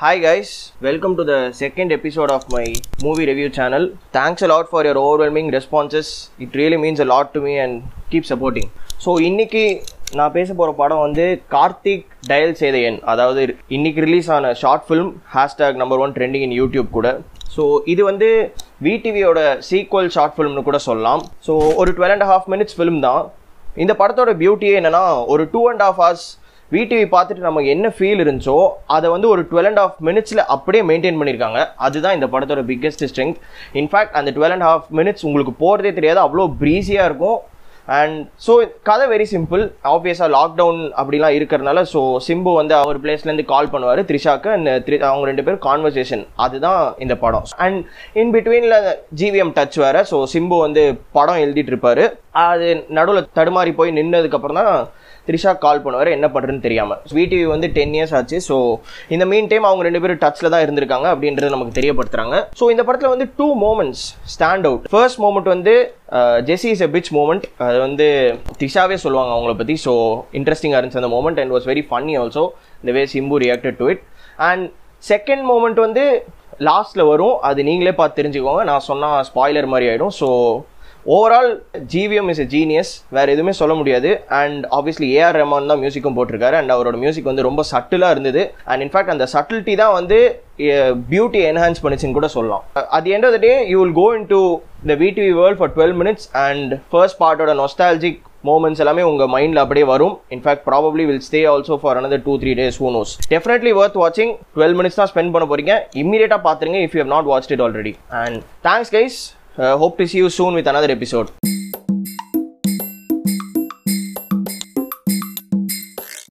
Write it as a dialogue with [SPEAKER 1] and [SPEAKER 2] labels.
[SPEAKER 1] Hi guys, welcome to the second episode of my movie review channel. Thanks a lot for your overwhelming responses. It really means a lot to me and keep supporting. So இன்னைக்கு நான் பேச போகிற படம் வந்து Karthik dial சேதையன் அதாவது இன்னைக்கு release ஆன short film hashtag number one trending in YouTube கூட ஸோ இது வந்து விடிவியோட சீக்வல் ஷார்ட் ஃபிலிம்னு கூட சொல்லலாம் ஸோ ஒரு twelve and half minutes film தான் இந்த படத்தோட பியூட்டியே என்னென்னா ஒரு two and half hours VTV பார்த்துட்டு நமக்கு என்ன ஃபீல் இருந்துச்சோ அதை வந்து ஒரு டுவெல் அண்ட் ஹாஃப் மினிட்ஸில் அப்படியே மெயின்டைன் பண்ணியிருக்காங்க. அதுதான் இந்த படத்தோட பிக்கெஸ்ட் ஸ்ட்ரென்த் இன்ஃபேக்ட் அந்த டுவெல் அண்ட் ஹாஃப் மினிட்ஸ் உங்களுக்கு போகிறதே தெரியாது. அவ்வளோ ப்ரீஸியாக இருக்கும். அண்ட் ஸோ கதை வெரி சிம்பிள் ஆப்வியஸாக லாக்டவுன் அப்படிலாம் இருக்கிறனால ஸோ சிம்பு வந்து அவர் பிளேஸ்லேருந்து கால் பண்ணுவார் த்ரிஷாக்கு அந்த த்ரி அவங்க ரெண்டு பேரும் கான்வர்சேஷன் அதுதான் இந்த படம். அண்ட் இன் பிட்வீனில் ஜிவிஎம் டச் வேறு. ஸோ சிம்பு வந்து படம் எழுதிட்டு இருப்பார். அது நடுவில் தடுமாறி போய் நின்னதுக்கப்புறம் தான் த்ரிஷா கால் பண்ணுவார் என்ன பண்ணுறதுன்னு தெரியாமல் விடிவி வந்து டென் இயர்ஸ் ஆச்சு ஸோ இந்த மீன் டைம் அவங்க ரெண்டு பேரும் டச்சில் தான் இருந்திருக்காங்க அப்படின்றத நமக்கு தெரியப்படுத்துறாங்க. ஸோ இந்த படத்தில் வந்து two moments stand out first moment வந்து Jessie is a bitch moment அது வந்து த்ரிஷாவே சொல்லுவாங்க அவங்கள பற்றி ஸோ இன்ட்ரெஸ்டிங்காக இருந்துச்சு அந்த moment and was very funny also இந்த way Simbu reacted to it and second moment வந்து லாஸ்ட்டில் வரும். அது நீங்களே பார்த்து தெரிஞ்சுக்கோங்க. நான் சொன்னால் ஸ்பாய்லர் மாதிரி ஆகிடும் so overall GVM is a genius வேறு எதுவுமே சொல்ல முடியாது. அண்ட் ஆப்வியஸ்லி ஏஆர் ரெமான் தான் மியூசிக்கும் போட்டிருக்காரு. அண்ட் அவரோட மியூசிக் வந்து ரொம்ப சட்டிலாக இருந்தது. அண்ட் இன்ஃபேக்ட் அந்த சட்டில்ட்டி தான் வந்து பியூட்டி என்ஹான்ஸ் பண்ணிச்சுன்னு கூட சொல்லலாம். At end of the day you will go in to the VTV world for twelve minutes and first பார்ட்டோட nostalgic moments எல்லாமே உங்கள் மைண்டில் அப்படியே வரும். In fact probably will stay also for another two three days who knows definitely worth வாட்சிங் twelve minutes தான் spend பண்ண போறீங்க. இம்மீடியட்டாக பார்த்துருங்க if you have not watch it already and thanks guys Uh, hope to see you soon with another episode.